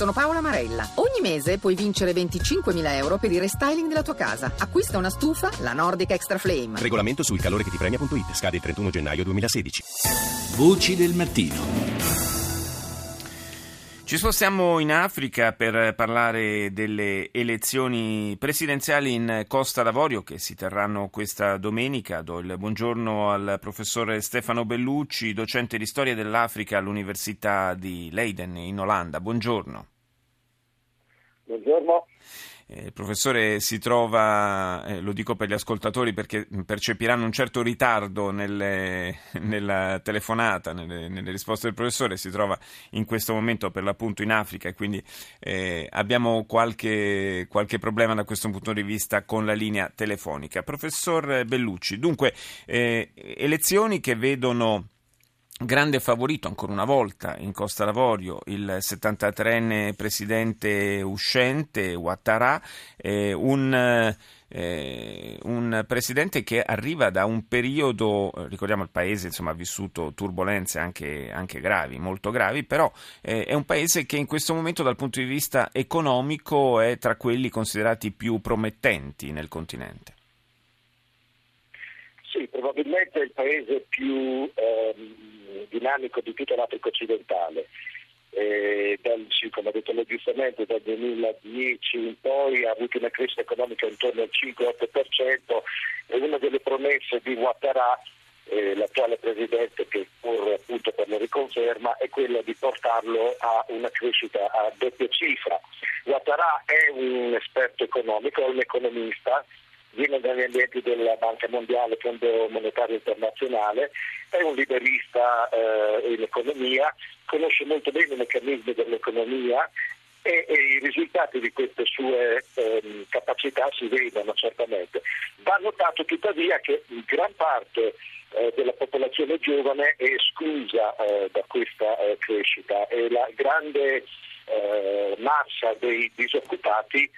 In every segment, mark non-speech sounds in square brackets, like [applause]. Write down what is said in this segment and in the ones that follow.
Sono Paola Marella. Ogni mese puoi vincere 25.000 euro per il restyling della tua casa. Acquista una stufa, la Nordic Extra Flame. Regolamento sul calore che ti premia.it. Scade il 31 gennaio 2016. Voci del mattino. Ci spostiamo in Africa per parlare delle elezioni presidenziali in Costa d'Avorio che si terranno questa domenica. Do il buongiorno al professore Stefano Bellucci, docente di storia dell'Africa all'Università di Leiden in Olanda. Buongiorno. Buongiorno. Eh, il professore si trova, eh, lo dico per gli ascoltatori perché percepiranno un certo ritardo nelle, [laughs] nella telefonata, nelle, nelle, risposte del professore, si trova in questo momento per l'appunto in Africa e quindi eh, abbiamo qualche, qualche, problema da questo punto di vista con la linea telefonica. Professor Bellucci, dunque eh, elezioni che vedono Grande favorito ancora una volta in Costa d'Avorio il 73enne presidente uscente Ouattara, eh, un, eh, un, presidente che arriva da un periodo, ricordiamo il paese insomma, ha vissuto turbulenze anche, anche gravi, molto gravi, però eh, è un paese che in questo momento dal punto di vista economico è tra quelli considerati più promettenti nel continente. Sì, probabilmente è il paese più ehm dinamico di tutta l'Africa occidentale. Eh, dal, come ha detto lei giustamente, dal 2010 in poi ha avuto una crescita economica intorno al 5-8% e una delle promesse di Ouattara, eh, l'attuale presidente che corre appunto per la riconferma, è quella di portarlo a una crescita a doppia cifra. Ouattara è un esperto economico, è un economista, viene dagli ambienti della Banca Mondiale, Fondo Monetario Internazionale, è un liberista eh, in economia, conosce molto bene i meccanismi dell'economia e, e, i risultati di queste sue ehm, capacità si vedono certamente. Va notato tuttavia che gran parte eh, della popolazione giovane è esclusa eh, da questa eh, crescita e la grande eh, massa dei disoccupati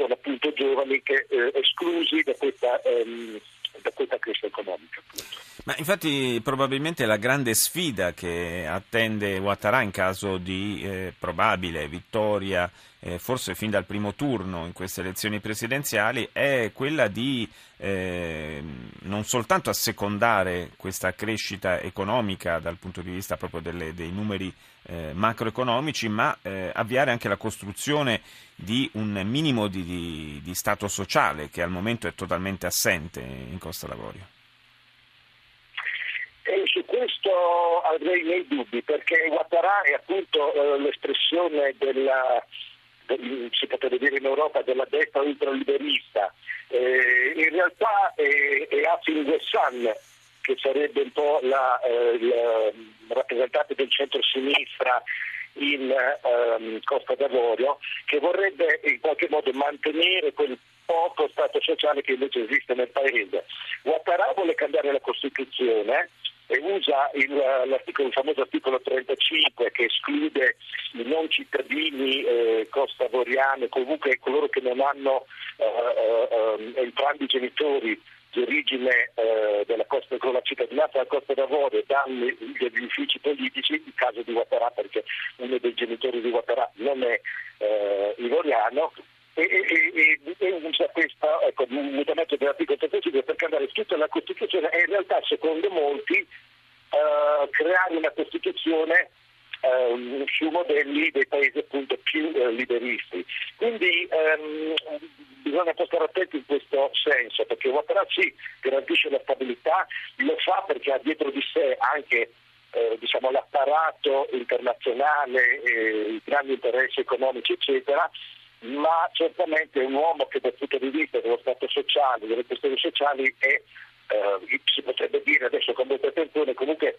sono appunto giovani che, eh, esclusi da questa, ehm, da questa crescita economica. Appunto. Ma infatti probabilmente la grande sfida che attende Ouattara in caso di eh, probabile vittoria, eh, forse fin dal primo turno in queste elezioni presidenziali, è quella di eh, non soltanto assecondare questa crescita economica dal punto di vista proprio delle, dei numeri eh, macroeconomici, ma eh, avviare anche la costruzione di un minimo di, di, di stato sociale che al momento è totalmente assente in Costa d'Avorio. E su questo avrei miei dubbi perché Ouattara è appunto eh, l'espressione della, del, si potrebbe dire in Europa, della destra ultraliberista. Eh, in realtà è, è Afin Guessan che sarebbe un po' la, eh, il rappresentante del centro-sinistra in ehm, Costa d'Avorio, che vorrebbe in qualche modo mantenere quel poco Stato sociale che invece esiste nel paese. Ouattara vuole cambiare la Costituzione usa il, il, famoso articolo 35 che esclude i non cittadini eh, costavoriani, comunque coloro che non hanno eh, eh, eh entrambi i genitori di origine eh, della costa, con la cittadinanza della Costa d'Avorio dagli uffici politici, il caso di Ouattara perché uno dei genitori di Ouattara non è eh, ivoriano, e, e, e, e usa questo ecco, mutamento dell'articolo 35 per cambiare tutta la Costituzione e in realtà secondo molti eh, creare una Costituzione eh, su modelli dei paesi appunto più eh, liberisti. Quindi ehm, bisogna stare attenti in questo senso perché Ouattara sì garantisce la stabilità, lo fa perché ha dietro di sé anche eh, diciamo, l'apparato internazionale, eh, i grandi interessi economici eccetera, ma certamente un uomo che dal punto di vista dello Stato sociale, delle questioni sociali è, eh, si potrebbe dire adesso con molta attenzione, comunque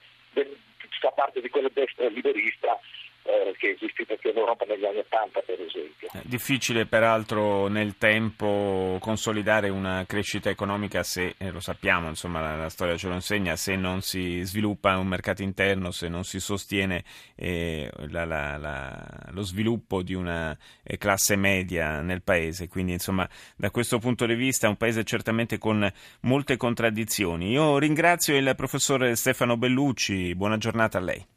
fa parte di quella destra liberista eh, che è esistita anche in Europa negli anni 80 per esempio. È difficile peraltro nel tempo consolidare una crescita economica se, eh, lo sappiamo, insomma la, la, storia ce lo insegna, se non si sviluppa un mercato interno, se non si sostiene eh, la, la, lo sviluppo di una eh, classe media nel paese. Quindi insomma da questo punto di vista è un paese certamente con molte contraddizioni. Io ringrazio il professor Stefano Bellucci, buona giornata a lei.